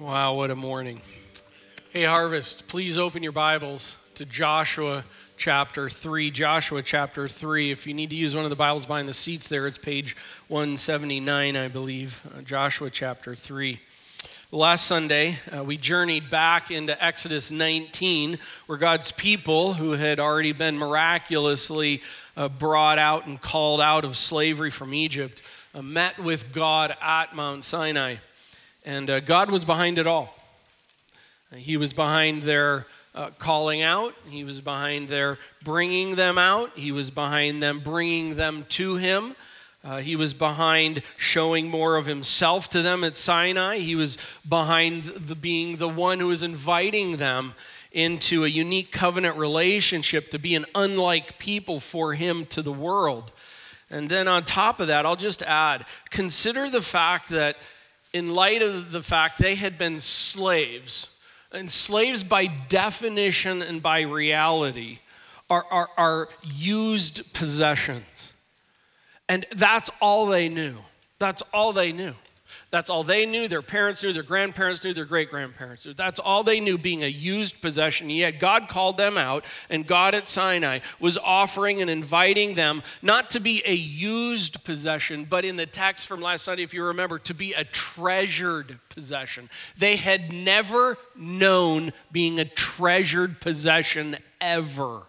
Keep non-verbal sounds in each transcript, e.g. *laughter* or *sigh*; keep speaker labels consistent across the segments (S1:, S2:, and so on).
S1: Wow, what a morning. Hey, Harvest, please open your Bibles to Joshua chapter 3. Joshua chapter 3. If you need to use one of the Bibles behind the seats there, it's page 179, I believe. Uh, Joshua chapter 3. Last Sunday, uh, we journeyed back into Exodus 19, where God's people, who had already been miraculously uh, brought out and called out of slavery from Egypt, uh, met with God at Mount Sinai. And uh, God was behind it all. He was behind their uh, calling out, He was behind their bringing them out, He was behind them bringing them to Him. Uh, he was behind showing more of himself to them at Sinai. He was behind the, being the one who was inviting them into a unique covenant relationship to be an unlike people for him to the world. And then on top of that, I'll just add consider the fact that in light of the fact they had been slaves, and slaves by definition and by reality are, are, are used possessions. And that's all they knew. That's all they knew. That's all they knew, their parents knew, their grandparents knew, their great grandparents knew. That's all they knew being a used possession. Yet God called them out, and God at Sinai was offering and inviting them not to be a used possession, but in the text from last Sunday, if you remember, to be a treasured possession. They had never known being a treasured possession ever.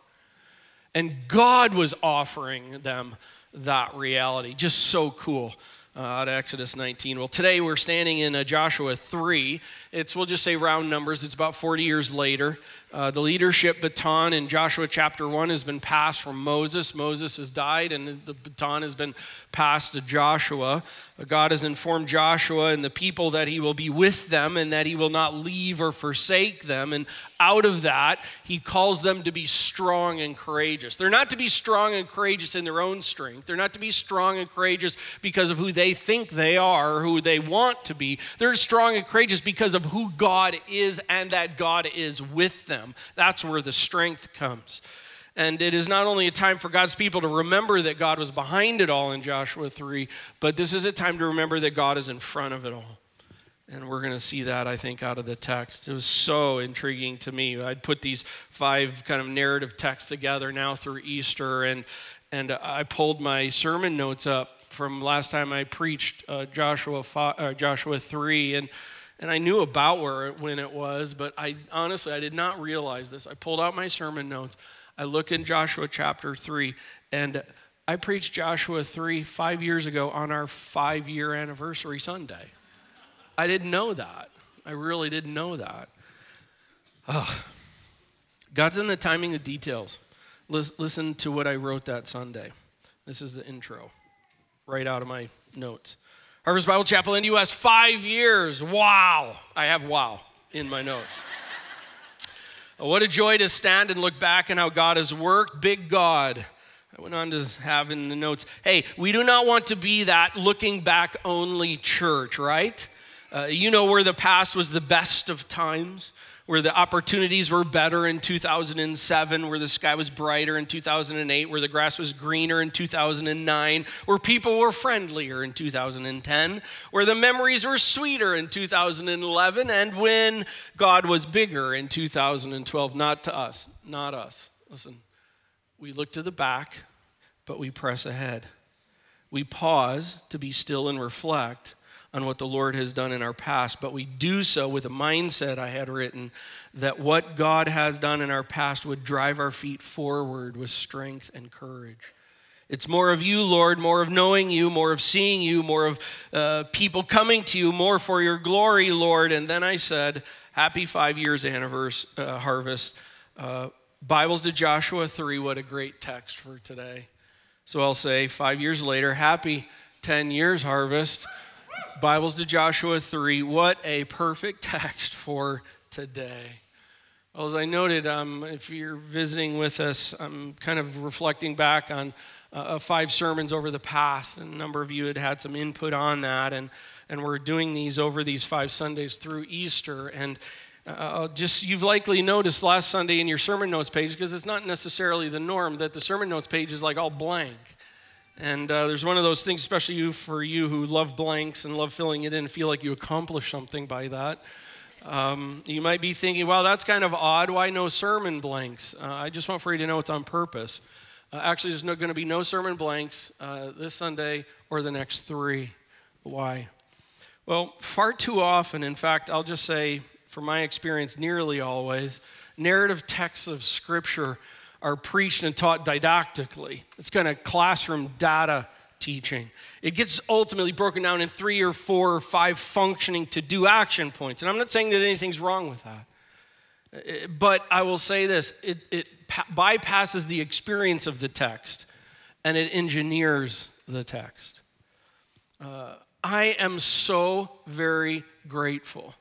S1: And God was offering them that reality. Just so cool uh, out of Exodus 19. Well, today we're standing in uh, Joshua 3. It's, we'll just say round numbers, it's about 40 years later. Uh, the leadership baton in Joshua chapter 1 has been passed from Moses. Moses has died, and the baton has been passed to Joshua. Uh, God has informed Joshua and the people that he will be with them and that he will not leave or forsake them. And out of that, he calls them to be strong and courageous. They're not to be strong and courageous in their own strength, they're not to be strong and courageous because of who they think they are or who they want to be. They're strong and courageous because of who God is and that God is with them That's where the strength comes. And it is not only a time for God's people to remember that God was behind it all in Joshua 3, but this is a time to remember that God is in front of it all. And we're going to see that, I think, out of the text. It was so intriguing to me. I'd put these five kind of narrative texts together now through Easter, and, and I pulled my sermon notes up from last time I preached uh, Joshua, uh, Joshua 3. And and I knew about where it, when it was, but I honestly I did not realize this. I pulled out my sermon notes. I look in Joshua chapter 3 and I preached Joshua 3 5 years ago on our 5-year anniversary Sunday. I didn't know that. I really didn't know that. Oh. God's in the timing of details. Listen to what I wrote that Sunday. This is the intro, right out of my notes. Harvest Bible Chapel in the U.S., five years. Wow. I have wow in my notes. what a joy to stand and look back and how God has worked. Big God. I went on to have in the notes hey, we do not want to be that looking back only church, right? Uh, you know where the past was the best of times where the opportunities were better in 2007, where the sky was brighter in 2008, where the grass was greener in 2009, where people were friendlier in 2010, where the memories were sweeter in 2011, and when God was bigger in 2012. Not to us, not us. Listen, we look to the back, but we press ahead. We pause to be still and reflect on what the Lord has done in our past, but we do so with a mindset I had written that what God has done in our past would drive our feet forward with strength and courage. It's more of you, Lord, more of knowing you, more of seeing you, more of uh, people coming to you, more for your glory, Lord. And then I said, Happy five years anniversary uh, harvest. Uh, Bibles to Joshua 3, what a great text for today. So I'll say, five years later, happy 10 years harvest. Bibles to Joshua 3. What a perfect *laughs* text for today. Well, as I noted, um, if you're visiting with us, I'm kind of reflecting back on uh, five sermons over the past, and a number of you had had some input on that, and, and we're doing these over these five Sundays through Easter. And uh, just you've likely noticed last Sunday in your sermon notes page, because it's not necessarily the norm that the sermon notes page is like all blank. And uh, there's one of those things, especially you for you who love blanks and love filling it in, feel like you accomplish something by that. Um, you might be thinking, well, that's kind of odd. Why no sermon blanks? Uh, I just want for you to know it's on purpose. Uh, actually, there's no, going to be no sermon blanks uh, this Sunday or the next three. Why? Well, far too often, in fact, I'll just say, from my experience, nearly always, narrative texts of Scripture are preached and taught didactically. It's kind of classroom data teaching. It gets ultimately broken down in three or four or five functioning to do action points. And I'm not saying that anything's wrong with that. Uh, but I will say this it, it bypasses the experience of the text and it engineers the text. Uh, I am so very grateful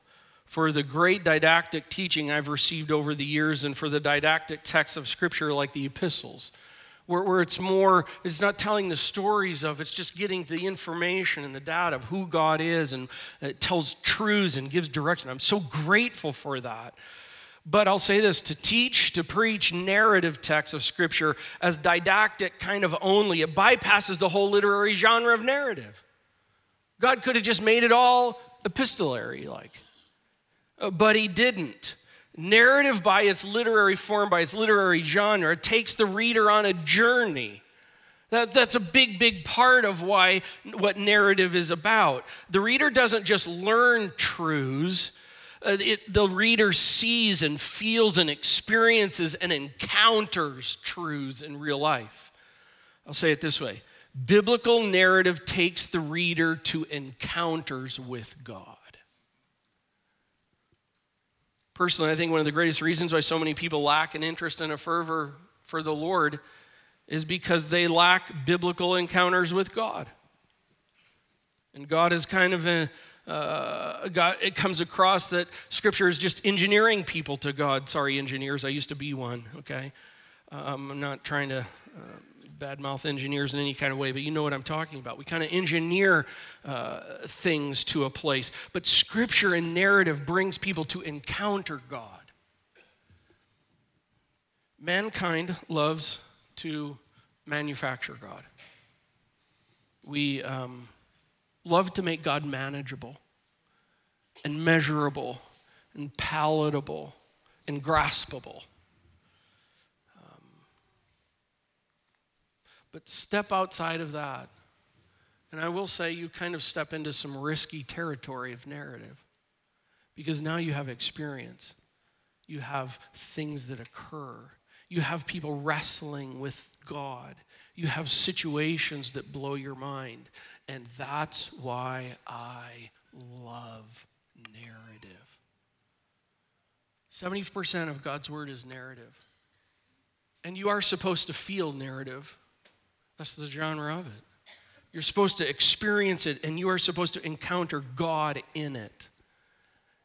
S1: for the great didactic teaching I've received over the years and for the didactic texts of Scripture like the epistles where, where it's more, it's not telling the stories of, it's just getting the information and the data of who God is and it tells truths and gives direction. I'm so grateful for that. But I'll say this to teach, to preach narrative texts of Scripture as didactic kind of only, it bypasses the whole literary genre of narrative. God could have just made it all epistolary like, uh, but He didn't. Narrative, by its literary form, by its literary genre, takes the reader on a journey. That, that's a big, big part of why what narrative is about. The reader doesn't just learn truths, uh, it, the reader sees and feels and experiences and encounters truths in real life. I'll say it this way biblical narrative takes the reader to encounters with God. Personally, I think one of the greatest reasons why so many people lack an interest and a fervor for the Lord is because they lack biblical encounters with God. And God is kind of a, uh, God, it comes across that Scripture is just engineering people to God. Sorry, engineers, I used to be one, okay? Um, I'm not trying to. Uh, badmouth engineers in any kind of way, but you know what I'm talking about. We kind of engineer uh, things to a place, but scripture and narrative brings people to encounter God. Mankind loves to manufacture God. We um, love to make God manageable and measurable and palatable and graspable. But step outside of that. And I will say, you kind of step into some risky territory of narrative because now you have experience. You have things that occur. You have people wrestling with God. You have situations that blow your mind. And that's why I love narrative. 70% of God's word is narrative. And you are supposed to feel narrative. That's the genre of it. You're supposed to experience it and you are supposed to encounter God in it.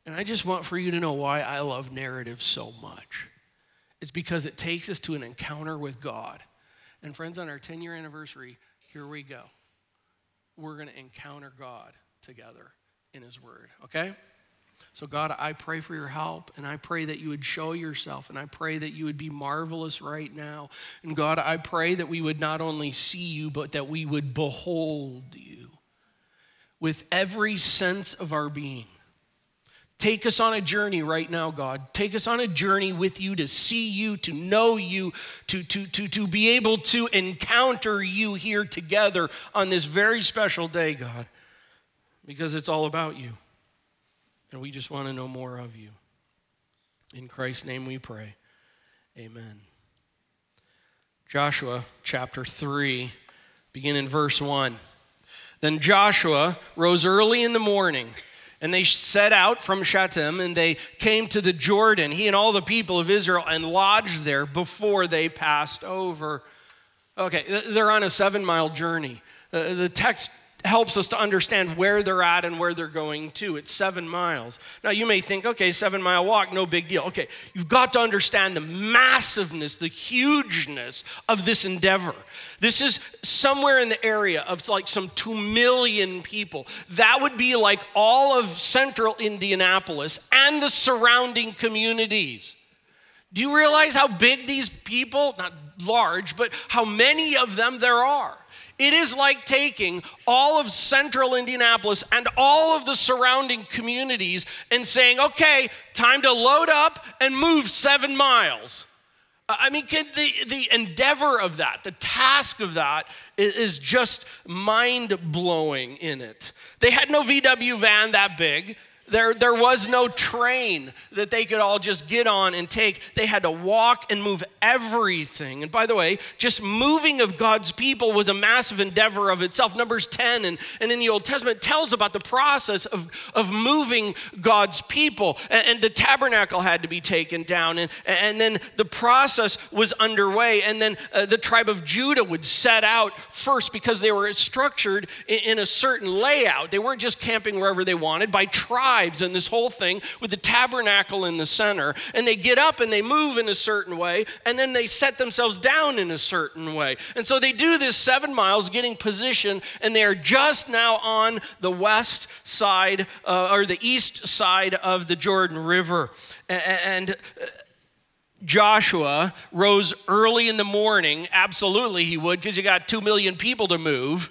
S1: And I just want for you to know why I love narrative so much. It's because it takes us to an encounter with God. And friends, on our 10 year anniversary, here we go. We're going to encounter God together in His Word, okay? So, God, I pray for your help, and I pray that you would show yourself, and I pray that you would be marvelous right now. And, God, I pray that we would not only see you, but that we would behold you with every sense of our being. Take us on a journey right now, God. Take us on a journey with you to see you, to know you, to, to, to, to be able to encounter you here together on this very special day, God, because it's all about you. And we just want to know more of you. In Christ's name we pray. Amen. Joshua chapter 3, begin in verse 1. Then Joshua rose early in the morning, and they set out from Shittim, and they came to the Jordan, he and all the people of Israel, and lodged there before they passed over. Okay, they're on a seven mile journey. Uh, the text helps us to understand where they're at and where they're going to. It's seven miles. Now, you may think, okay, seven mile walk, no big deal. Okay, you've got to understand the massiveness, the hugeness of this endeavor. This is somewhere in the area of like some two million people. That would be like all of central Indianapolis and the surrounding communities. Do you realize how big these people, not large, but how many of them there are? It is like taking all of central Indianapolis and all of the surrounding communities and saying, okay, time to load up and move seven miles. I mean, the, the endeavor of that, the task of that, is just mind blowing in it. They had no VW van that big. There, there was no train that they could all just get on and take. They had to walk and move everything. And by the way, just moving of God's people was a massive endeavor of itself. Numbers 10 and, and in the Old Testament tells about the process of, of moving God's people. And, and the tabernacle had to be taken down. And, and then the process was underway. And then uh, the tribe of Judah would set out first because they were structured in, in a certain layout. They weren't just camping wherever they wanted by tribe tribes and this whole thing with the tabernacle in the center. And they get up and they move in a certain way, and then they set themselves down in a certain way. And so they do this seven miles, getting position, and they are just now on the west side uh, or the east side of the Jordan River. And uh, Joshua rose early in the morning. Absolutely, he would, because you got two million people to move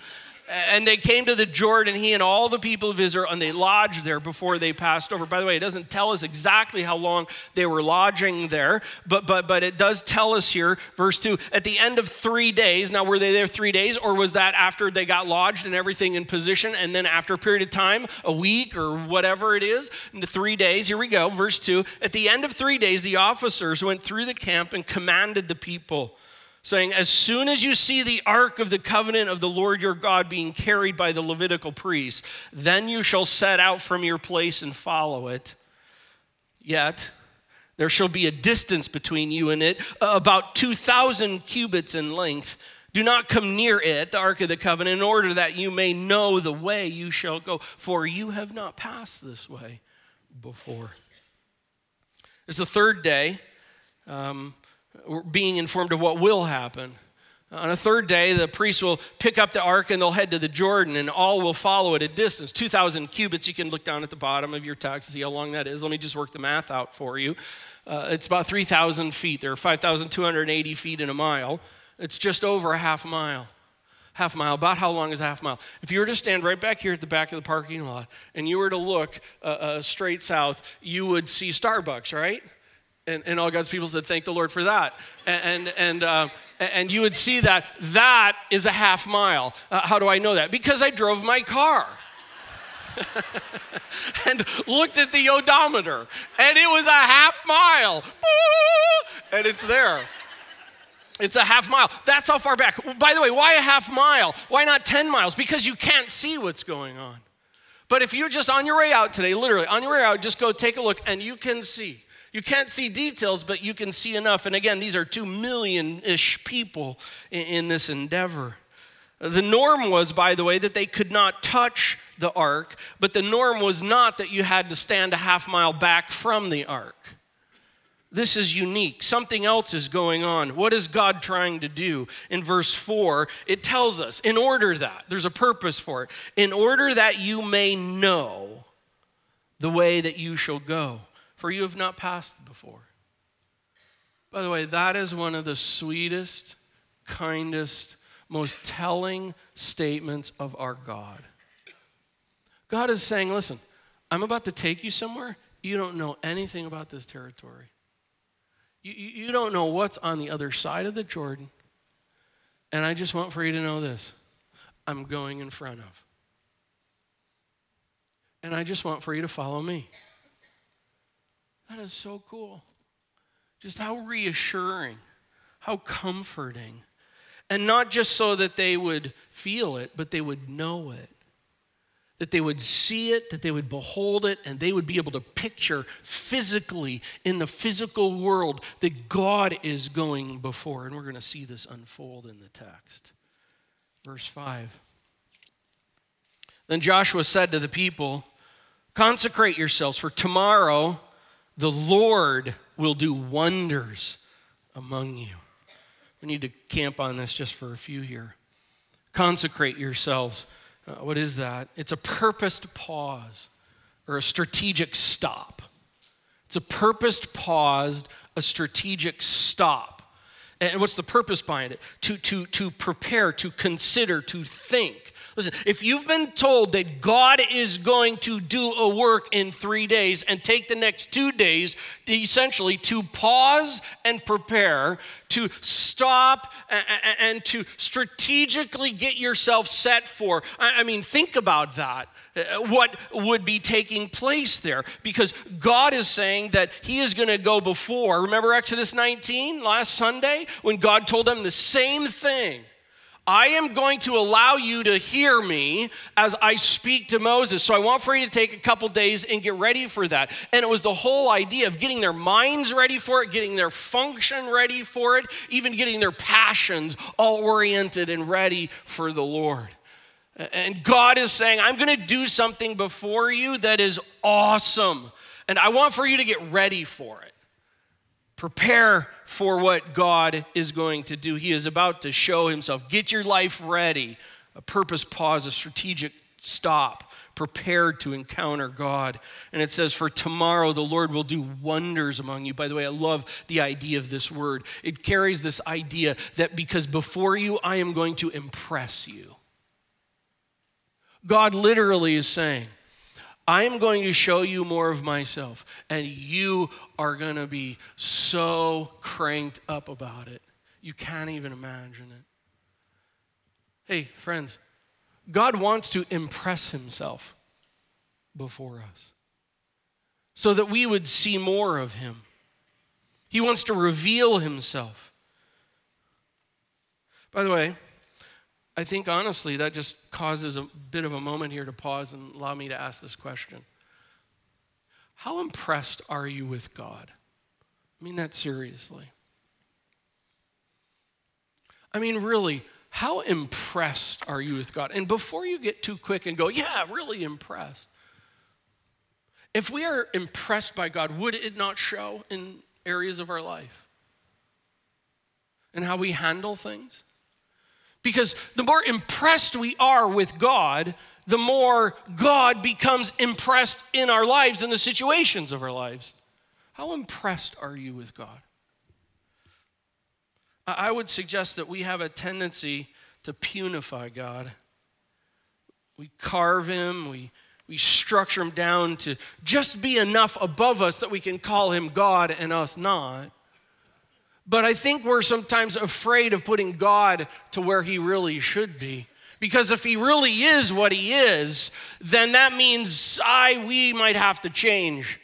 S1: and they came to the Jordan, he and all the people of Israel, and they lodged there before they passed over. By the way, it doesn't tell us exactly how long they were lodging there, but, but, but it does tell us here, verse 2, at the end of three days. Now, were they there three days, or was that after they got lodged and everything in position, and then after a period of time, a week or whatever it is, in the three days? Here we go, verse 2. At the end of three days, the officers went through the camp and commanded the people saying, As soon as you see the ark of the covenant of the Lord your God being carried by the Levitical priests, then you shall set out from your place and follow it. Yet, there shall be a distance between you and it, about 2,000 cubits in length. Do not come near it, the Ark of the Covenant, in order that you may know the way you shall go, for you have not passed this way before. It's the third day. Um, being informed of what will happen. On a third day, the priests will pick up the ark and they'll head to the Jordan, and all will follow at a distance 2,000 cubits. You can look down at the bottom of your text see how long that is. Let me just work the math out for you. Uh, it's about 3,000 feet. There are 5,280 feet in a mile. It's just over a half mile. Half mile. About how long is a half mile? If you were to stand right back here at the back of the parking lot and you were to look uh, uh, straight south, you would see Starbucks, right? And, and all God's people said, Thank the Lord for that. And, and, and, uh, and you would see that that is a half mile. Uh, how do I know that? Because I drove my car. *laughs* and looked at the odometer, and it was a half mile. And it's there. It's a half mile. That's how far back. By the way, why a half mile? Why not 10 miles? Because you can't see what's going on. But if you're just on your way out today, literally on your way out, just go take a look and you can see you can't see details, but you can see enough. And again, these are two million ish people in, in this endeavor. The norm was, by the way, that they could not touch the ark, but the norm was not that you had to stand a half mile back from the ark. This is unique. Something else is going on. What is God trying to do? In verse 4, it tells us, in order that, there's a purpose for it, in order that you may know the way that you shall go for you have not passed before. By the way, that is one of the sweetest, kindest, most telling statements of our God. God is saying, listen, I'm about to take you somewhere. You don't know anything about this territory. You, you, you don't know what's on the other side of the Jordan. And I just want for you to know this I'm going in front of. And I just want for you to follow me. That is so cool. Just how reassuring, how comforting. And not just so that they would feel it, but they would know it. That they would see it, that they would behold it, and they would be able to picture physically in the physical world that God is going before. And we're going to see this unfold in the text. Verse 5. Then Joshua said to the people, Consecrate yourselves, for tomorrow the Lord will do wonders among you. We need to camp on this just for a few here. Consecrate yourselves. Uh, what is that? It's a purposed pause or a strategic stop. It's a purposed pause, a strategic stop. And what's the purpose behind it? To, to, to prepare, to consider, to think. Listen, if you've been told that God is going to do a work in three days and take the next two days essentially to pause and prepare, to stop and to strategically get yourself set for, I mean, think about that. Uh, what would be taking place there? Because God is saying that He is going to go before. Remember Exodus 19 last Sunday when God told them the same thing? I am going to allow you to hear me as I speak to Moses. So I want for you to take a couple days and get ready for that. And it was the whole idea of getting their minds ready for it, getting their function ready for it, even getting their passions all oriented and ready for the Lord. And God is saying, I'm going to do something before you that is awesome. And I want for you to get ready for it. Prepare for what God is going to do. He is about to show himself. Get your life ready. A purpose pause, a strategic stop, prepared to encounter God. And it says, For tomorrow the Lord will do wonders among you. By the way, I love the idea of this word. It carries this idea that because before you, I am going to impress you. God literally is saying, I am going to show you more of myself, and you are going to be so cranked up about it. You can't even imagine it. Hey, friends, God wants to impress himself before us so that we would see more of him. He wants to reveal himself. By the way, I think honestly that just causes a bit of a moment here to pause and allow me to ask this question. How impressed are you with God? I mean that seriously. I mean, really, how impressed are you with God? And before you get too quick and go, yeah, really impressed, if we are impressed by God, would it not show in areas of our life? And how we handle things? Because the more impressed we are with God, the more God becomes impressed in our lives and the situations of our lives. How impressed are you with God? I would suggest that we have a tendency to punify God. We carve him, we, we structure him down to just be enough above us that we can call him God and us not. But I think we're sometimes afraid of putting God to where he really should be. Because if he really is what he is, then that means I we might have to change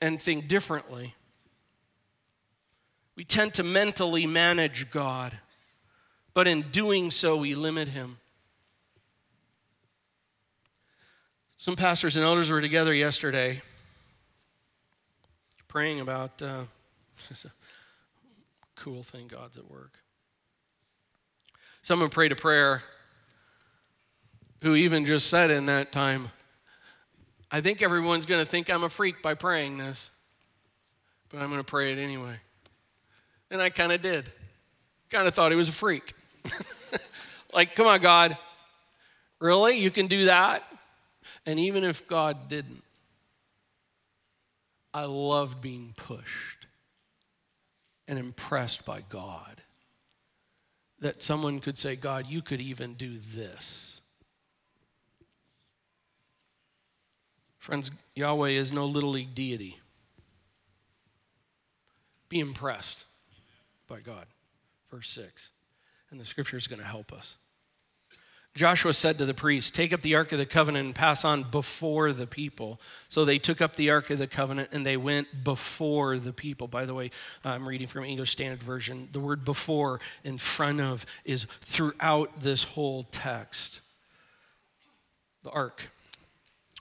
S1: and think differently. We tend to mentally manage God, but in doing so, we limit him. Some pastors and elders were together yesterday praying about. Uh, *laughs* cool thing God's at work. Someone prayed a prayer who even just said in that time, I think everyone's going to think I'm a freak by praying this, but I'm going to pray it anyway. And I kind of did. Kind of thought he was a freak. *laughs* like, come on, God. Really? You can do that? And even if God didn't, I loved being pushed and impressed by God. That someone could say, God, you could even do this. Friends, Yahweh is no little league deity. Be impressed by God. Verse 6. And the scripture is going to help us. Joshua said to the priests, Take up the Ark of the Covenant and pass on before the people. So they took up the Ark of the Covenant and they went before the people. By the way, I'm reading from English Standard Version. The word before, in front of, is throughout this whole text. The Ark.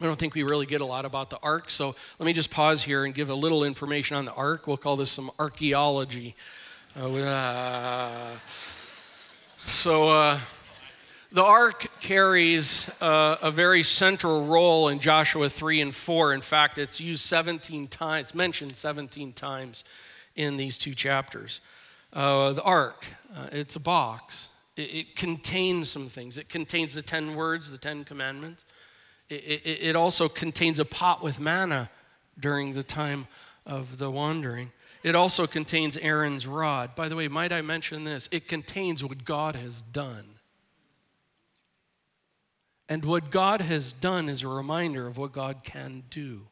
S1: I don't think we really get a lot about the Ark, so let me just pause here and give a little information on the Ark. We'll call this some archaeology. Uh, so, uh, the ark carries uh, a very central role in Joshua 3 and 4. In fact, it's used 17 times, mentioned 17 times in these two chapters. Uh, the ark, uh, it's a box. It, it, contains some things. It contains the 10 words, the 10 commandments. It, it, it also contains a pot with manna during the time of the wandering. it also contains Aaron's rod. By the way, might I mention this? It contains what God has done. And what God has done is a reminder of what God can do.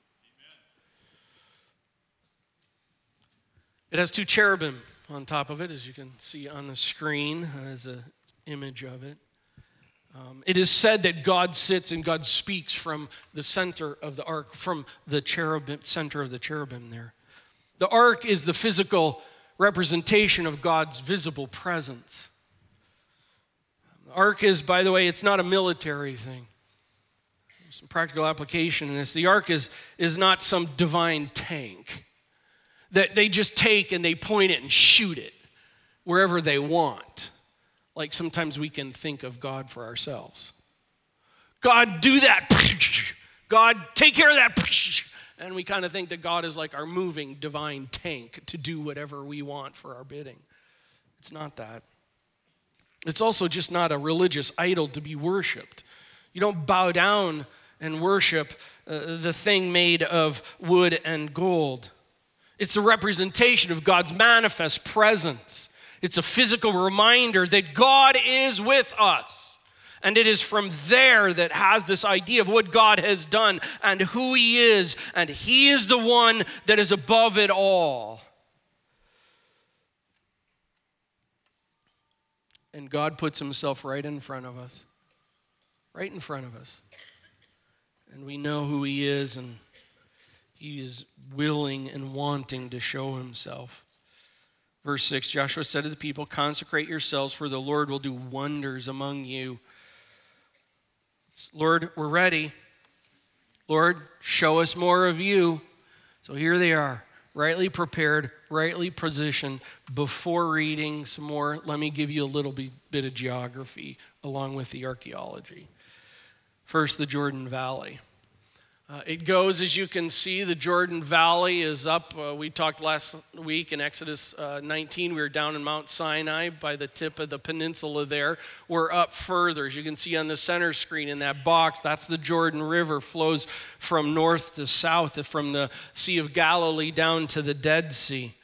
S1: It has two cherubim on top of it, as you can see on the screen as an image of it. Um, it is said that God sits and God speaks from the center of the ark, from the cherubim, center of the cherubim there. The ark is the physical representation of God's visible presence. Ark is, by the way, it's not a military thing. There's some practical application in this. The ark is, is not some divine tank that they just take and they point it and shoot it wherever they want. Like sometimes we can think of God for ourselves. God, do that. *laughs* God, take care of that. *laughs* And we kind of think that God is like our moving divine tank to do whatever we want for our bidding. It's not that. It's also just not a religious idol to be worshiped. You don't bow down and worship uh, the thing made of wood and gold. It's a representation of God's manifest presence. It's a physical reminder that God is with us. And it is from there that has this idea of what God has done and who He is. And He is the one that is above it all. And God puts Himself right in front of us. Right in front of us. And we know who He is, and He is willing and wanting to show Himself. Verse 6 Joshua said to the people, Consecrate yourselves, for the Lord will do wonders among you. It's, Lord, we're ready. Lord, show us more of you. So here they are, rightly prepared, rightly positioned. Before reading some more, let me give you a little bit of geography along with the archaeology. First, the Jordan Valley. Uh, it goes, as you can see, the Jordan Valley is up. Uh, we talked last week in Exodus uh, 19. We were down in Mount Sinai by the tip of the peninsula there. We're up further. As you can see on the center screen in that box, that's the Jordan River, flows from north to south, from the Sea of Galilee down to the Dead Sea.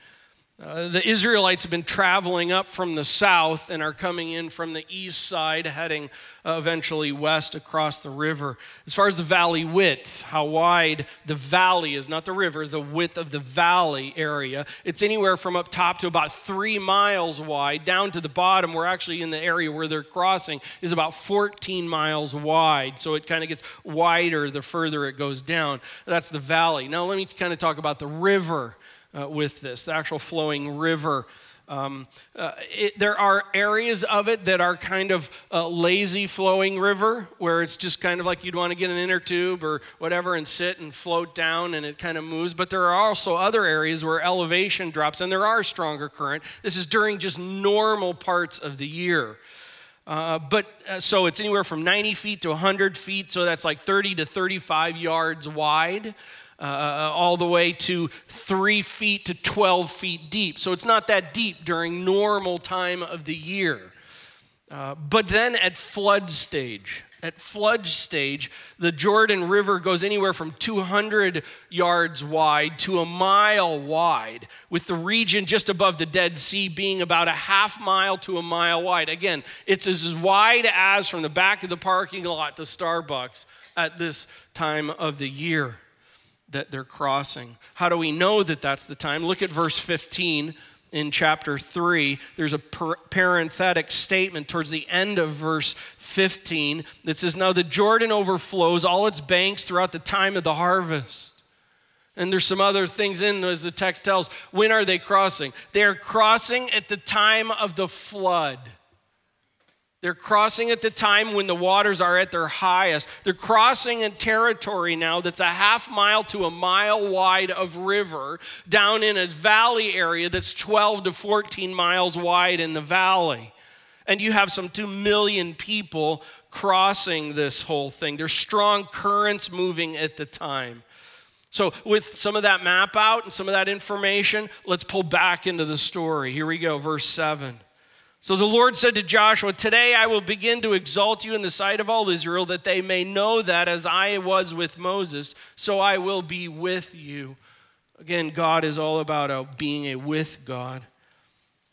S1: Uh, the Israelites have been traveling up from the south and are coming in from the east side, heading uh, eventually west across the river. As far as the valley width, how wide the valley is, not the river, the width of the valley area, it's anywhere from up top to about three miles wide. Down to the bottom, we're actually in the area where they're crossing, is about 14 miles wide. So it kind of gets wider the further it goes down. That's the valley. Now, let me kind of talk about the river uh, with this, the actual flowing river. Um, uh, it, there are areas of it that are kind of lazy flowing river where it's just kind of like you'd want to get an inner tube or whatever and sit and float down and it kind of moves. But there are also other areas where elevation drops and there are stronger current. This is during just normal parts of the year. Uh, but uh, so it's anywhere from 90 feet to 100 feet, so that's like 30 to 35 yards wide uh, uh, all the way to three feet to 12 feet deep. So it's not that deep during normal time of the year. Uh, but then at flood stage, at flood stage, the Jordan River goes anywhere from 200 yards wide to a mile wide, with the region just above the Dead Sea being about a half mile to a mile wide. Again, it's as wide as from the back of the parking lot to Starbucks at this time of the year that they're crossing. How do we know that that's the time? Look at verse 15 in chapter 3. There's a parenthetic statement towards the end of verse 15 that says, Now the Jordan overflows all its banks throughout the time of the harvest. And there's some other things in as the text tells. When are they crossing? They are crossing at the time of the flood. They're crossing at the time when the waters are at their highest. They're crossing a territory now that's a half mile to a mile wide of river down in a valley area that's 12 to 14 miles wide in the valley. And you have some 2 million people crossing this whole thing. There's strong currents moving at the time. So, with some of that map out and some of that information, let's pull back into the story. Here we go, verse 7. So the Lord said to Joshua, Today I will begin to exalt you in the sight of all Israel, that they may know that as I was with Moses, so I will be with you. Again, God is all about a, being a with God.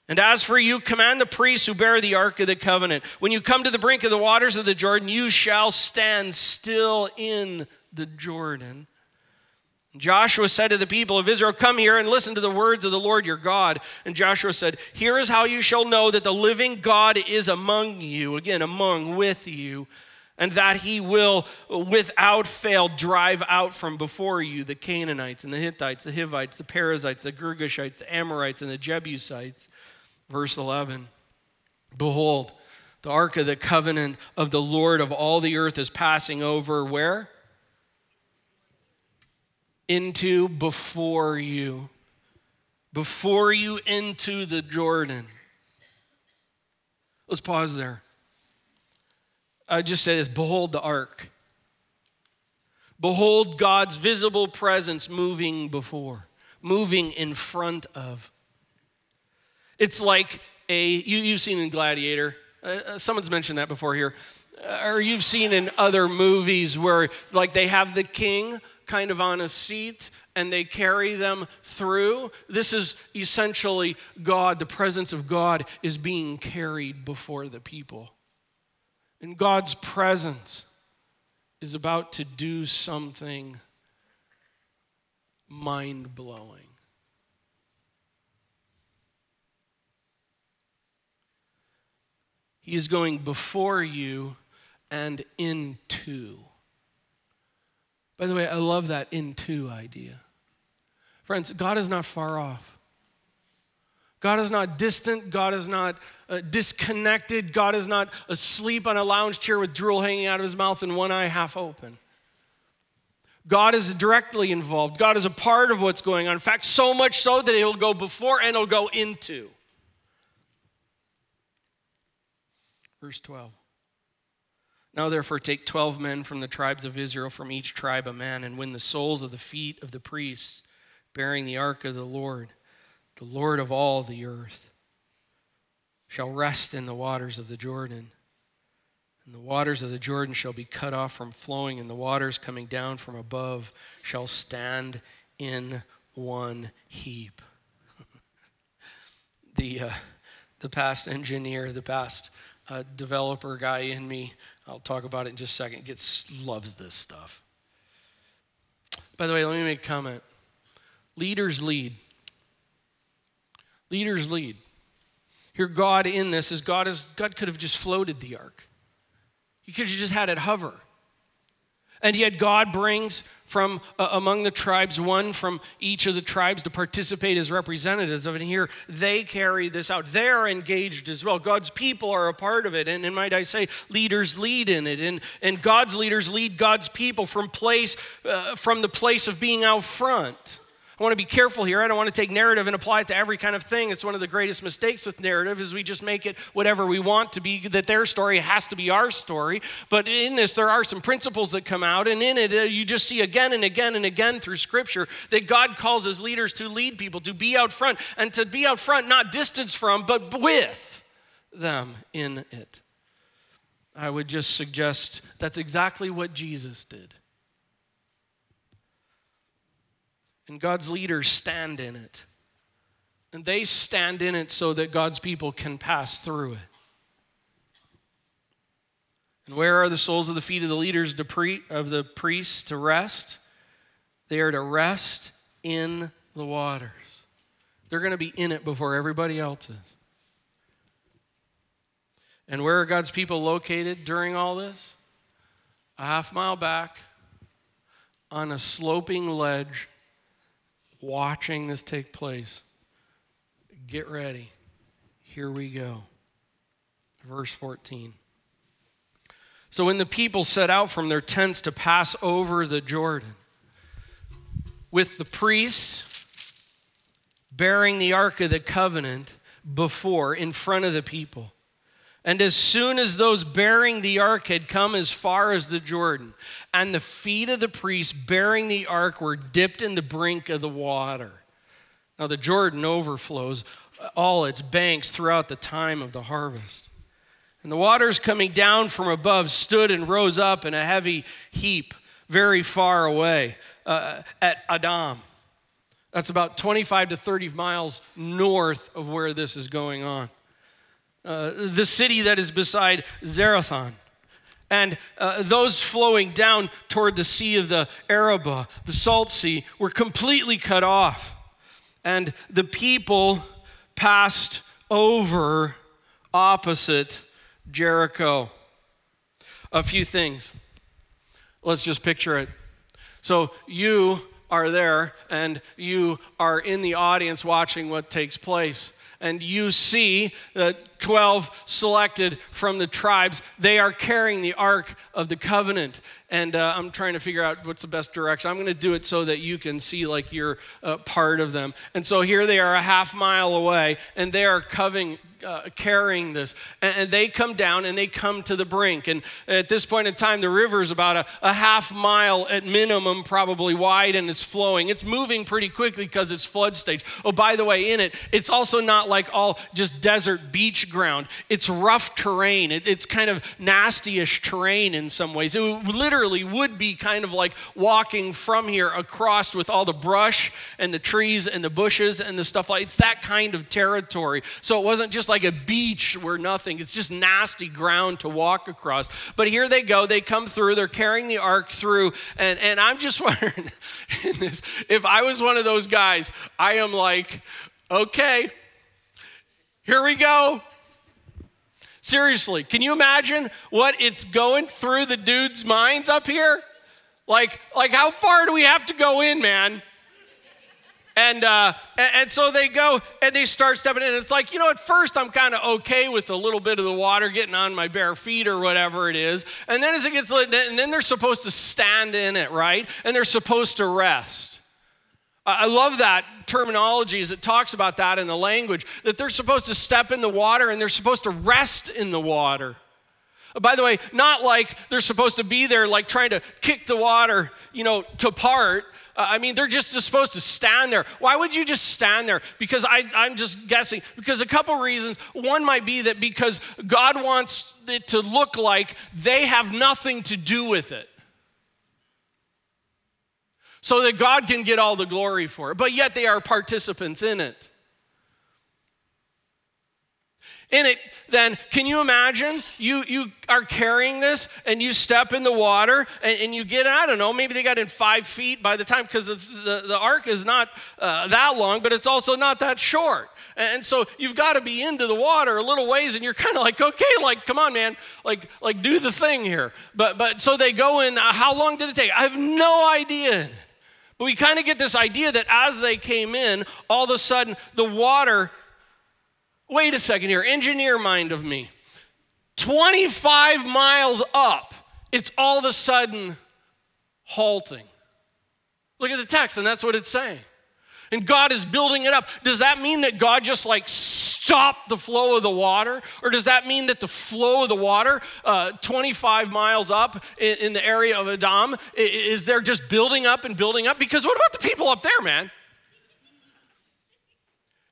S1: And as for you, command the priests who bear the ark of the covenant. When you come to the brink of the waters of the Jordan, you shall stand still in the Jordan. Joshua said to the people of Israel, Come here and listen to the words of the Lord your God. And Joshua said, Here is how you shall know that the living God is among you, again, among, with you, and that he will without fail drive out from before you the Canaanites and the Hittites, the Hivites, the Perizzites, the Girgashites, the Amorites, and the Jebusites Verse 11 Behold, the ark of the covenant of the Lord of all the earth is passing over where? Into before you. Before you into the Jordan. Let's pause there. I just say this Behold the ark. Behold God's visible presence moving before, moving in front of. It's like a, you, you've seen in Gladiator, uh, uh, someone's mentioned that before here, uh, or you've seen in other movies where like they have the king kind of on a seat and they carry them through. This is essentially God, the presence of God is being carried before the people. And God's presence is about to do something mind blowing. He is going before you and into. By the way, I love that into idea. Friends, God is not far off. God is not distant. God is not uh, disconnected. God is not asleep on a lounge chair with drool hanging out of his mouth and one eye half open. God is directly involved. God is a part of what's going on. In fact, so much so that he'll go before and he'll go into. Verse 12. Now, therefore, take 12 men from the tribes of Israel, from each tribe a man, and when the soles of the feet of the priests bearing the ark of the Lord, the Lord of all the earth, shall rest in the waters of the Jordan. And the waters of the Jordan shall be cut off from flowing, and the waters coming down from above shall stand in one heap. *laughs* the, uh, the past engineer, the past a developer guy in me, I'll talk about it in just a second, gets loves this stuff. By the way, let me make a comment. Leaders lead. Leaders lead. Here, God in this is God is God could have just floated the ark. He could have just had it hover. And yet, God brings from uh, among the tribes one from each of the tribes to participate as representatives of it. And here, they carry this out. They're engaged as well. God's people are a part of it. And, and might I say, leaders lead in it. And, and God's leaders lead God's people from place, uh, from the place of being out front. I want to be careful here. I don't want to take narrative and apply it to every kind of thing. It's one of the greatest mistakes with narrative is we just make it whatever we want to be that their story has to be our story. But in this there are some principles that come out and in it uh, you just see again and again and again through scripture that God calls his leaders to lead people, to be out front and to be out front not distance from but with them in it. I would just suggest that's exactly what Jesus did. And God's leaders stand in it. And they stand in it so that God's people can pass through it. And where are the soles of the feet of the leaders of the priests to rest? They are to rest in the waters. They're going to be in it before everybody else is. And where are God's people located during all this? A half mile back on a sloping ledge watching this take place. Get ready. Here we go. Verse 14. So when the people set out from their tents to pass over the Jordan, with the priests bearing the Ark of the Covenant before, in front of the people, and as soon as those bearing the ark had come as far as the Jordan, and the feet of the priests bearing the ark were dipped in the brink of the water. Now, the Jordan overflows all its banks throughout the time of the harvest. And the waters coming down from above stood and rose up in a heavy heap very far away uh, at Adam. That's about 25 to 30 miles north of where this is going on. Uh, the city that is beside Zarethan. And uh, those flowing down toward the Sea of the Arabah, the Salt Sea, were completely cut off. And the people passed over opposite Jericho. A few things. Let's just picture it. So you are there and you are in the audience watching what takes place. And you see the 12 selected from the tribes. They are carrying the Ark of the Covenant. And uh, I'm trying to figure out what's the best direction. I'm going to do it so that you can see like you're uh, part of them. And so here they are a half mile away, and they are covering, uh, carrying this. And, and, they come down and they come to the brink. And at this point in time, the river is about a, a half mile at minimum, probably wide, and it's flowing. It's moving pretty quickly because it's flood stage. Oh, by the way, in it, it's also not like all just desert beach ground, it's rough terrain. It, it's kind of nasty-ish terrain in some ways. It literally would be kind of like walking from here across with all the brush and the trees and the bushes and the stuff like it's that kind of territory. So it wasn't just like a beach where nothing, it's just nasty ground to walk across. But here they go, they come through, they're carrying the ark through, and, and I'm just *laughs* wondering this, if I was one of those guys, I am like, okay, here we go. Seriously, can you imagine what it's going through the dude's minds up here? Like, like how far do we have to go in, man? And, uh, and, so they go and they start stepping in. It's like, you know, at first I'm kind of okay with a little bit of the water getting on my bare feet or whatever it is. And then as it gets lit, and then they're supposed to stand in it, right? And they're supposed to rest. I love that terminology as it talks about that in the language, that they're supposed to step in the water and they're supposed to rest in the water. By the way, not like they're supposed to be there, like trying to kick the water, you know, to part, Uh, I mean, they're just supposed to stand there. Why would you just stand there? Because I, I'm just guessing. Because a couple reasons. One might be that because God wants it to look like they have nothing to do with it. So that God can get all the glory for it. But yet they are participants in it in it, then can you imagine you, you are carrying this and you step in the water and, and you get, I don't know, maybe they got in five feet by the time, because the, the, the, ark is not uh, that long, but it's also not that short. And so you've got to be into the water a little ways and you're kind of like, okay, like, come on, man, like, like do the thing here. But, but so they go in, uh, how long did it take? I have no idea. But we kind of get this idea that as they came in, all of a sudden the water wait a second here, engineer mind of me. 25 miles up, it's all of a sudden halting. Look at the text, and that's what it's saying. And God is building it up. Does that mean that God just like stopped the flow of the water? Or does that mean that the flow of the water, uh, 25 miles up in, in the area of Adam, is there just building up and building up? Because what about the people up there, man?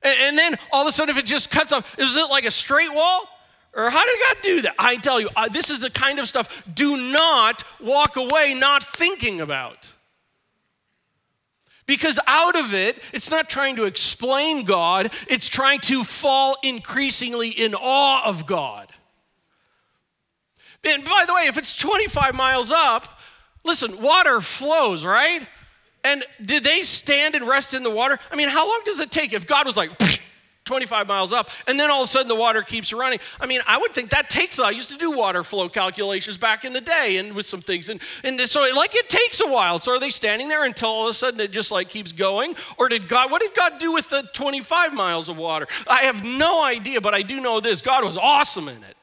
S1: And, and then all of a sudden, if it just cuts off, is it like a straight wall? Or how did God do that? I tell you, uh, this is the kind of stuff do not walk away not thinking about. Because out of it, it's not trying to explain God, it's trying to fall increasingly in awe of God. And by the way, if it's 25 miles up, listen, water flows, right? And did they stand and rest in the water? I mean, how long does it take if God was like 25 miles up and then all of a sudden the water keeps running? I mean, I would think that takes, I used to do water flow calculations back in the day and with some things. And, and so, it, like, it takes a while. So, are they standing there until all of a sudden it just like keeps going? Or did God, what did God do with the 25 miles of water? I have no idea, but I do know this God was awesome in it.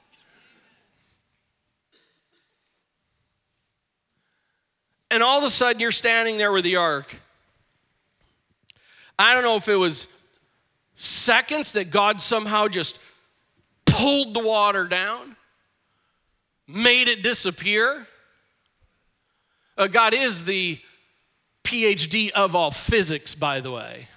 S1: And all of a sudden you're standing there with the ark. I don't know if it was seconds that God somehow just pulled the water down, made it disappear. Uh, God is the PhD of all physics, by the way.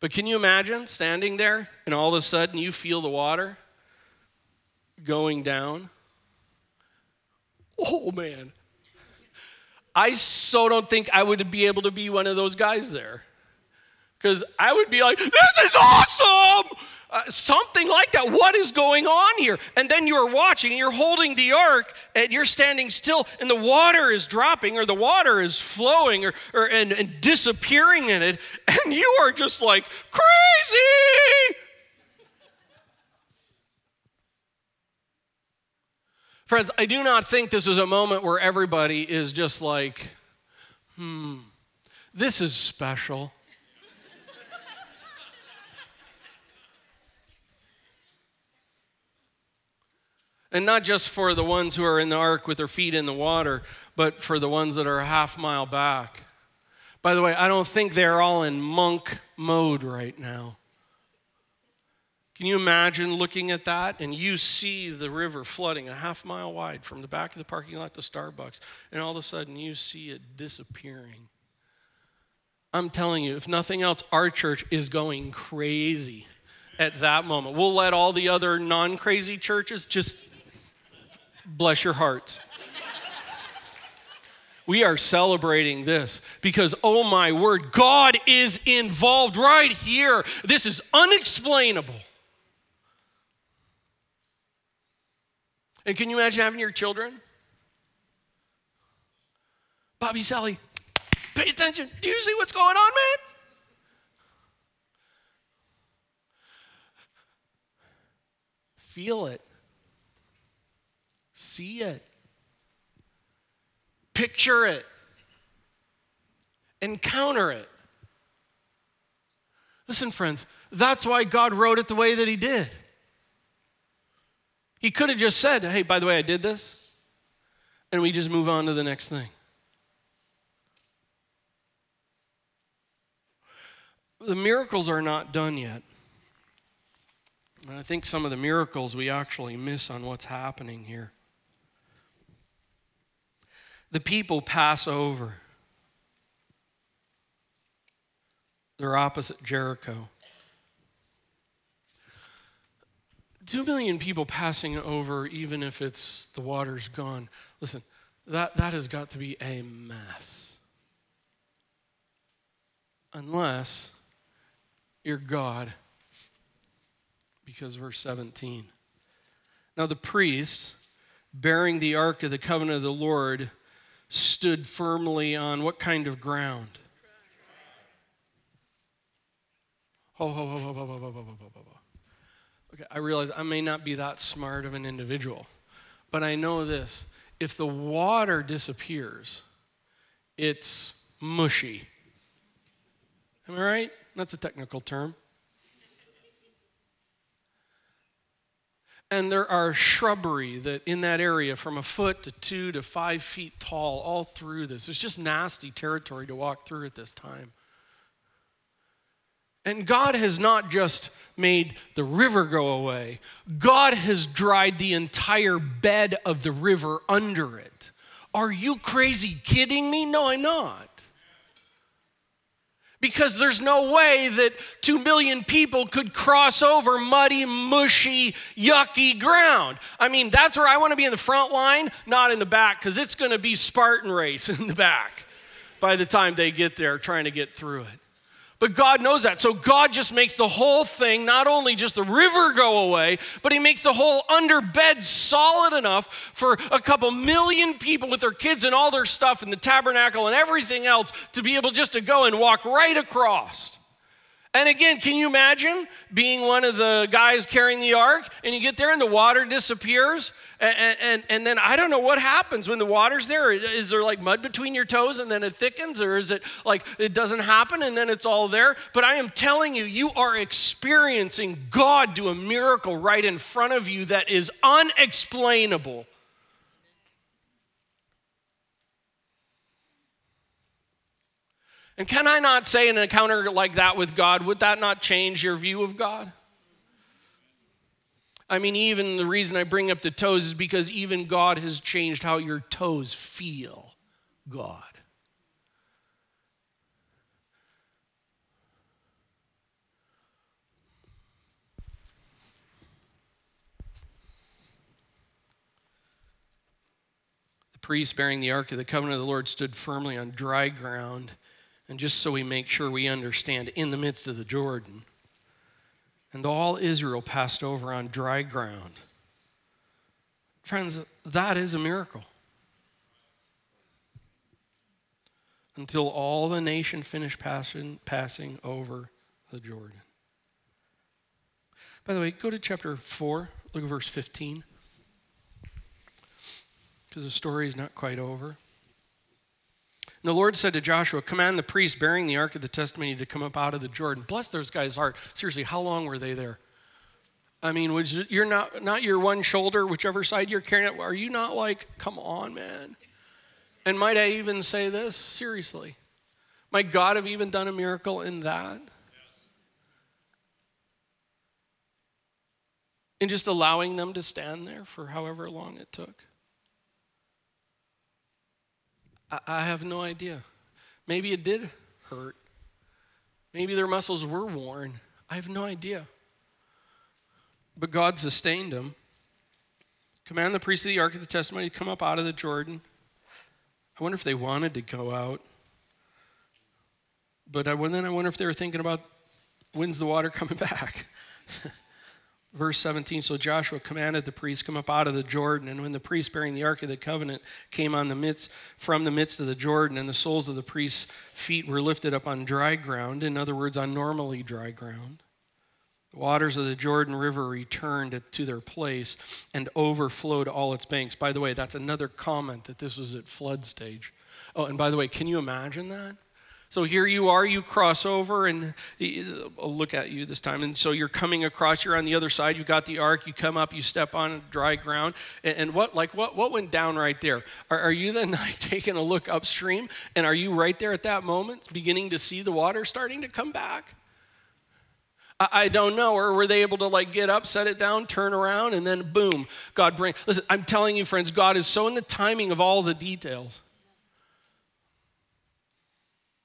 S1: But can you imagine standing there and all of a sudden you feel the water? Going down. Oh man. I so don't think I would be able to be one of those guys there. Because I would be like, this is awesome! Uh, something like that. What is going on here? And then you're watching, you're holding the ark, and you're standing still, and the water is dropping, or the water is flowing, or, or and, and disappearing in it, *laughs* and you are just like crazy. Friends, I do not think this is a moment where everybody is just like, hmm, this is special. And not just for the ones who are in the ark with their feet in the water, but for the ones that are a half mile back. By the way, I don't think they're all in monk mode right now. Can you imagine looking at that and you see the river flooding a half mile wide from the back of the parking lot to Starbucks, and all of a sudden you see it disappearing? I'm telling you, if nothing else, our church is going crazy at that moment. We'll let all the other non crazy churches just Bless your hearts. we are celebrating this because, oh my word, God is involved right here. This is unexplainable. And can you imagine having your children? Bobby, Sally, pay attention. Do you see what's going on, man? Feel it. See it. Picture it. Encounter it. Listen, friends, that's why God wrote it the way that He did. He could have just said, hey, by the way, I did this, and we just move on to the next thing. The miracles are not done yet. And I think some of the miracles we actually miss on what's happening here the people pass over. They're opposite Jericho. Two million people passing over, even if it's the water's gone. Listen, that, that has got to be a mess. Unless you're God. Because verse 17. Now the priests, bearing the ark of the covenant of the Lord, stood firmly on what kind of ground? Ho, ho, ho, ho, ho, ho, ho, ho, ho, ho, ho. I realize I may not be that smart of an individual, but I know this. If the water disappears, it's mushy. Am I right? That's a technical term. and there are shrubbery that in that area from a foot to two to five feet tall all through this it's just nasty territory to walk through at this time and god has not just made the river go away god has dried the entire bed of the river under it are you crazy kidding me no i'm not because there's no way that two million people could cross over muddy, mushy, yucky ground. I mean, that's where I want to be in the front line, not in the back, because it's going to be Spartan race *laughs* in the back by the time they get there trying to get through it. But God knows that. So God just makes the whole thing, not only just the river go away, but He makes the whole underbed solid enough for a couple million people with their kids and all their stuff and the tabernacle and everything else to be able just to go and walk right across. And again, can you imagine being one of the guys carrying the ark and you get there and the water disappears? And, and, and then I don't know what happens when the water's there. Is there like mud between your toes and then it thickens? Or is it like it doesn't happen and then it's all there? But I am telling you, you are experiencing God do a miracle right in front of you that is unexplainable. And can I not say an encounter like that with God, would that not change your view of God? I mean, even the reason I bring up the toes is because even God has changed how your toes feel God. The priest bearing the ark of the covenant of the Lord stood firmly on dry ground. And just so we make sure we understand, in the midst of the Jordan. And all Israel passed over on dry ground. Friends, that is a miracle. Until all the nation finished passing, passing over the Jordan. By the way, go to chapter 4, look at verse 15 because the story is not quite over. And the Lord said to Joshua, Command the priests bearing the ark of the testimony to come up out of the Jordan. Bless those guys' heart. Seriously, how long were they there? I mean, was you're not not your one shoulder, whichever side you're carrying it. Are you not like, come on, man? And might I even say this seriously? Might God have even done a miracle in that? In just allowing them to stand there for however long it took. I have no idea. Maybe it did hurt. Maybe their muscles were worn. I have no idea. But God sustained them. Command the priests of the Ark of the Testimony to come up out of the Jordan. I wonder if they wanted to go out. But I, then I wonder if they were thinking about when's the water coming *laughs* back? Verse 17 So Joshua commanded the priests come up out of the Jordan, and when the priests bearing the ark of the covenant came on the midst from the midst of the Jordan, and the soles of the priests' feet were lifted up on dry ground, in other words, on normally dry ground, the waters of the Jordan River returned to their place and overflowed all its banks. By the way, that's another comment that this was at flood stage. Oh, and by the way, can you imagine that? So here you are, you cross over, and I'll look at you this time. And so you're coming across, you're on the other side, You've got the ark, you come up, you step on dry ground. And, and what, like, what, what went down right there? Are, are you then *laughs* taking a look upstream? And are you right there at that moment, beginning to see the water starting to come back? I, I don't know. Or were they able to like get up, set it down, turn around, and then boom, God bring. Listen, I'm telling you, friends, God is so in the timing of all the details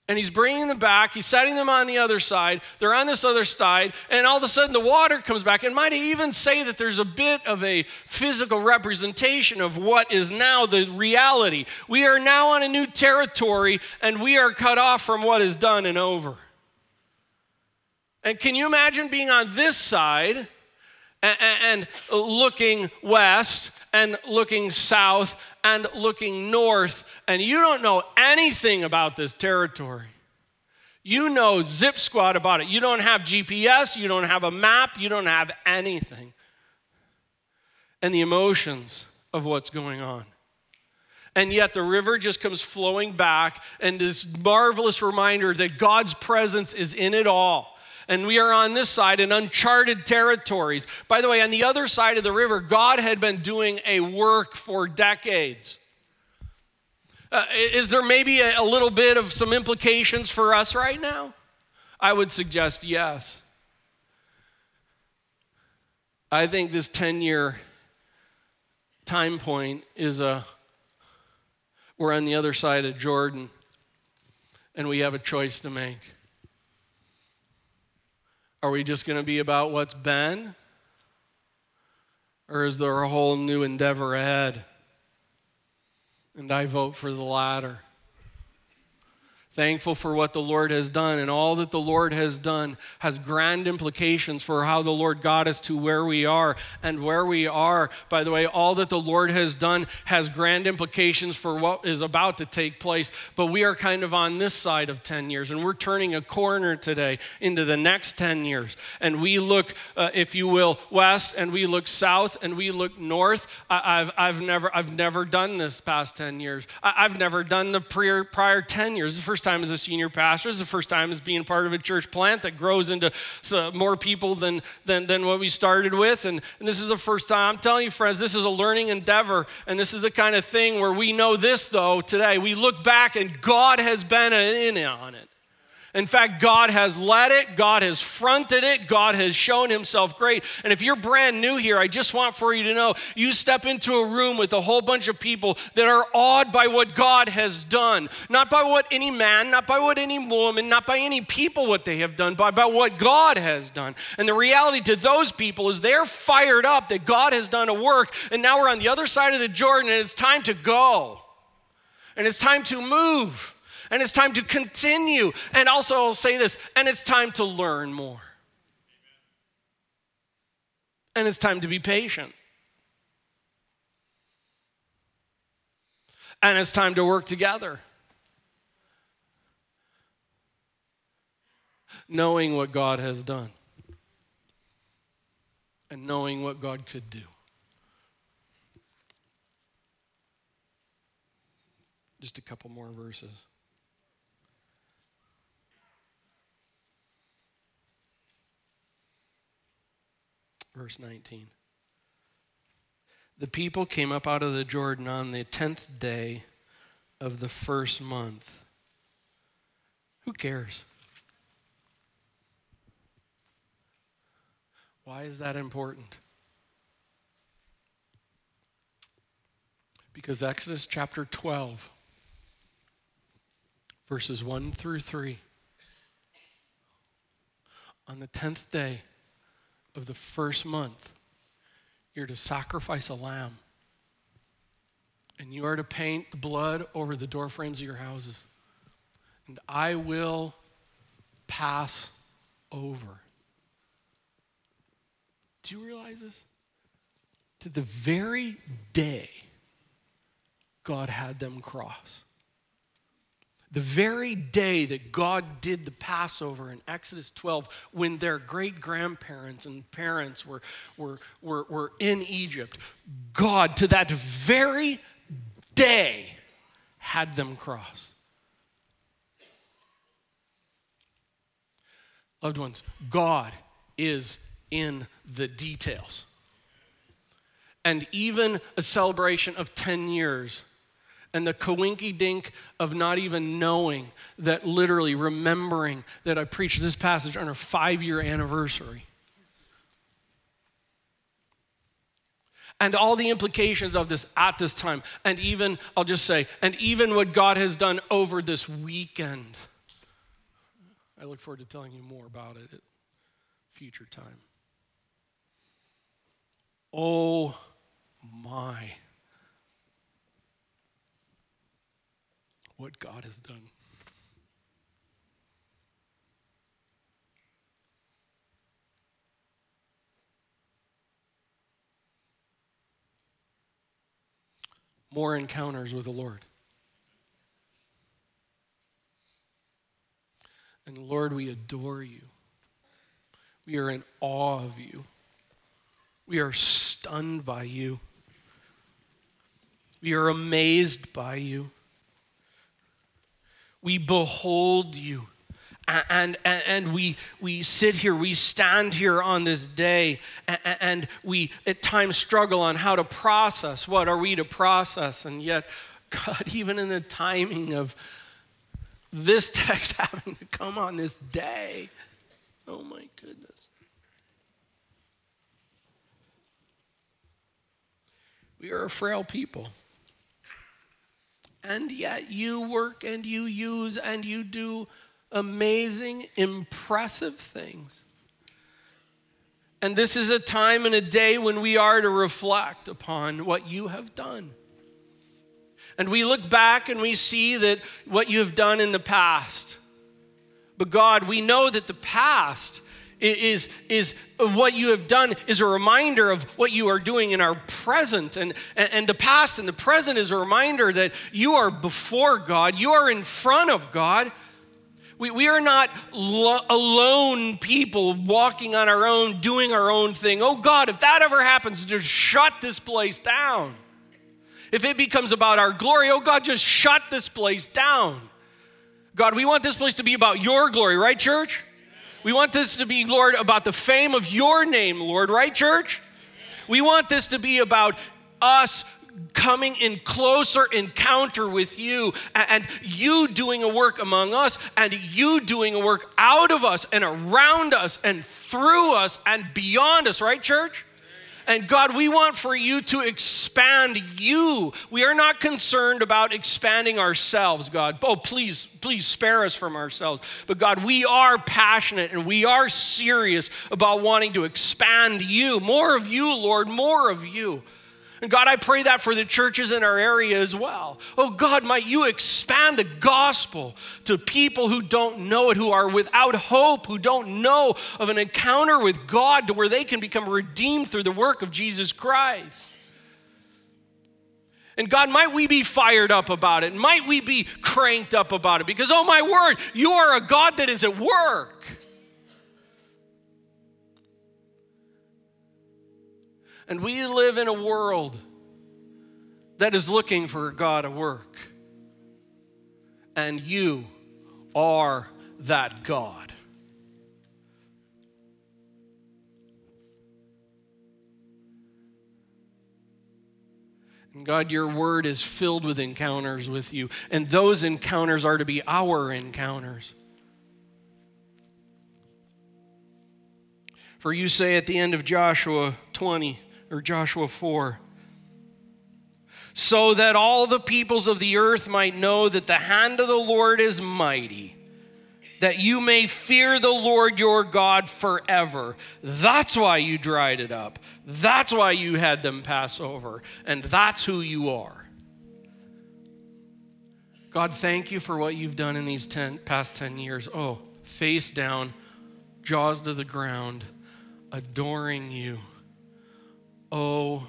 S1: and he's bringing them back. He's setting them on the other side. They're on this other side, and all of a sudden the water comes back. And might I even say that there's a bit of a physical representation of what is now the reality. We are now on a new territory, and we are cut off from what is done and over. And can you imagine being on this side and, and looking west and looking south and looking north, and you don't know anything about this territory. You know zip squad about it. You don't have GPS, you don't have a map, you don't have anything. And the emotions of what's going on. And yet the river just comes flowing back, and this marvelous reminder that God's presence is in it all and we are on this side in uncharted territories. By the way, on the other side of the river, God had been doing a work for decades. Uh, is there maybe a, a little bit of some implications for us right now? I would suggest yes. I think this 10 year time point is a, we're on the other side of Jordan and we have a choice to make. Are we just going to be about what's been? Or is there a whole new endeavor ahead? And I vote for the latter thankful for what the Lord has done. And all that the Lord has done has grand implications for how the Lord got us to where we are. And where we are, by the way, all that the Lord has done has grand implications for what is about to take place. But we are kind of on this side of 10 years, and we're turning a corner today into the next 10 years. And we look, uh, if you will, west, and we look south, and we look north. I, have I've, never, I've never done this past 10 years. I, have never done the prior, prior 10 years. The first time as a senior pastor. It's the first time as being part of a church plant that grows into uh, more people than, than, than what we started with. And, and this is the first time. I'm telling you, friends, this is a learning endeavor. And this is the kind of thing where we know this, though, today. We look back and God has been in on it. In fact, God has led it, God has fronted it, God has shown himself great. And if you're brand new here, I just want for you to know you step into a room with a whole bunch of people that are awed by what God has done. Not by what any man, not by what any woman, not by any people what they have done, but by what God has done. And the reality to those people is they're fired up that God has done a work, and now we're on the other side of the Jordan and it's time to go. And it's time to move. And it's time to continue. And also, I'll say this, and it's time to learn more. And it's time to be patient. And it's time to work together. Knowing what God has done and knowing what God could do. Just a couple more verses. Verse 19. The people came up out of the Jordan on the 10th day of the first month. Who cares? Why is that important? Because Exodus chapter 12, verses 1 through 3, on the 10th day of the first month, you're to sacrifice a lamb. And you are to paint the blood over the door frames of your houses. And I will pass over. Do you realize this? To the very day God had them cross. The very day that God did the Passover in Exodus 12, when their great grandparents and parents were, were, were, were in Egypt, God, to that very day, had them cross. Loved ones, God is in the details. And even a celebration of 10 years and the coinky dink of not even knowing that literally remembering that I preached this passage on our five year anniversary. And all the implications of this at this time. And even, I'll just say, and even what God has done over this weekend. I look forward to telling you more about it at future time. Oh my. What God has done. More encounters with the Lord. And Lord, we adore you. We are in awe of you. We are stunned by you. We are amazed by you. We behold you. And, and, and we, we sit here, we stand here on this day, and, and we at times struggle on how to process. What are we to process? And yet, *laughs* God, even in the timing of this text *laughs* having to come on this day, oh my goodness. We are a frail people. And yet you work and you use and you do amazing, impressive things. And this is a time and a day when we are to reflect upon what you have done. And we look back and we see that what you have done in the past. But God, we know that the past is, is what you have done is a reminder of what you are doing in our present. And, and, the past and the present is a reminder that you are before God, you are in front of God. We, we are not lo- alone people walking on our own, doing our own thing. Oh God, if that ever happens, just shut this place down. If it becomes about our glory, oh God, just shut this place down. God, we want this place to be about your glory, right, church? We want this to be, Lord, about the fame of your name, Lord, right, church? We want this to be about us coming in closer encounter with you and you doing a work among us and you doing a work out of us and around us and through us and beyond us, right, church? And God, we want for you to expand you. We are not concerned about expanding ourselves, God. Oh, please, please spare us from ourselves. But God, we are passionate and we are serious about wanting to expand you. More of you, Lord, more of you. And God, I pray that for the churches in our area as well. Oh God, might you expand the gospel to people who don't know it, who are without hope, who don't know of an encounter with God to where they can become redeemed through the work of Jesus Christ. And God, might we be fired up about it? Might we be cranked up about it? Because, oh my word, you are a God that is at work. And we live in a world that is looking for God at work. And you are that God. And God, your word is filled with encounters with you, and those encounters are to be our encounters. For you say at the end of Joshua 20, or Joshua 4 so that all the peoples of the earth might know that the hand of the Lord is mighty, that you may fear the Lord your God forever. That's why you dried it up. That's why you had them pass over. And that's who you are. God, thank you for what you've done in these ten, past 10 years. Oh, face down, jaws to the ground, adoring you. Oh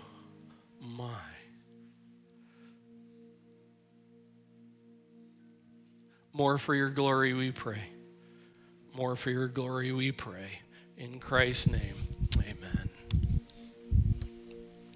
S1: my. More for your glory, we pray. More for your glory, we pray. In Christ's name.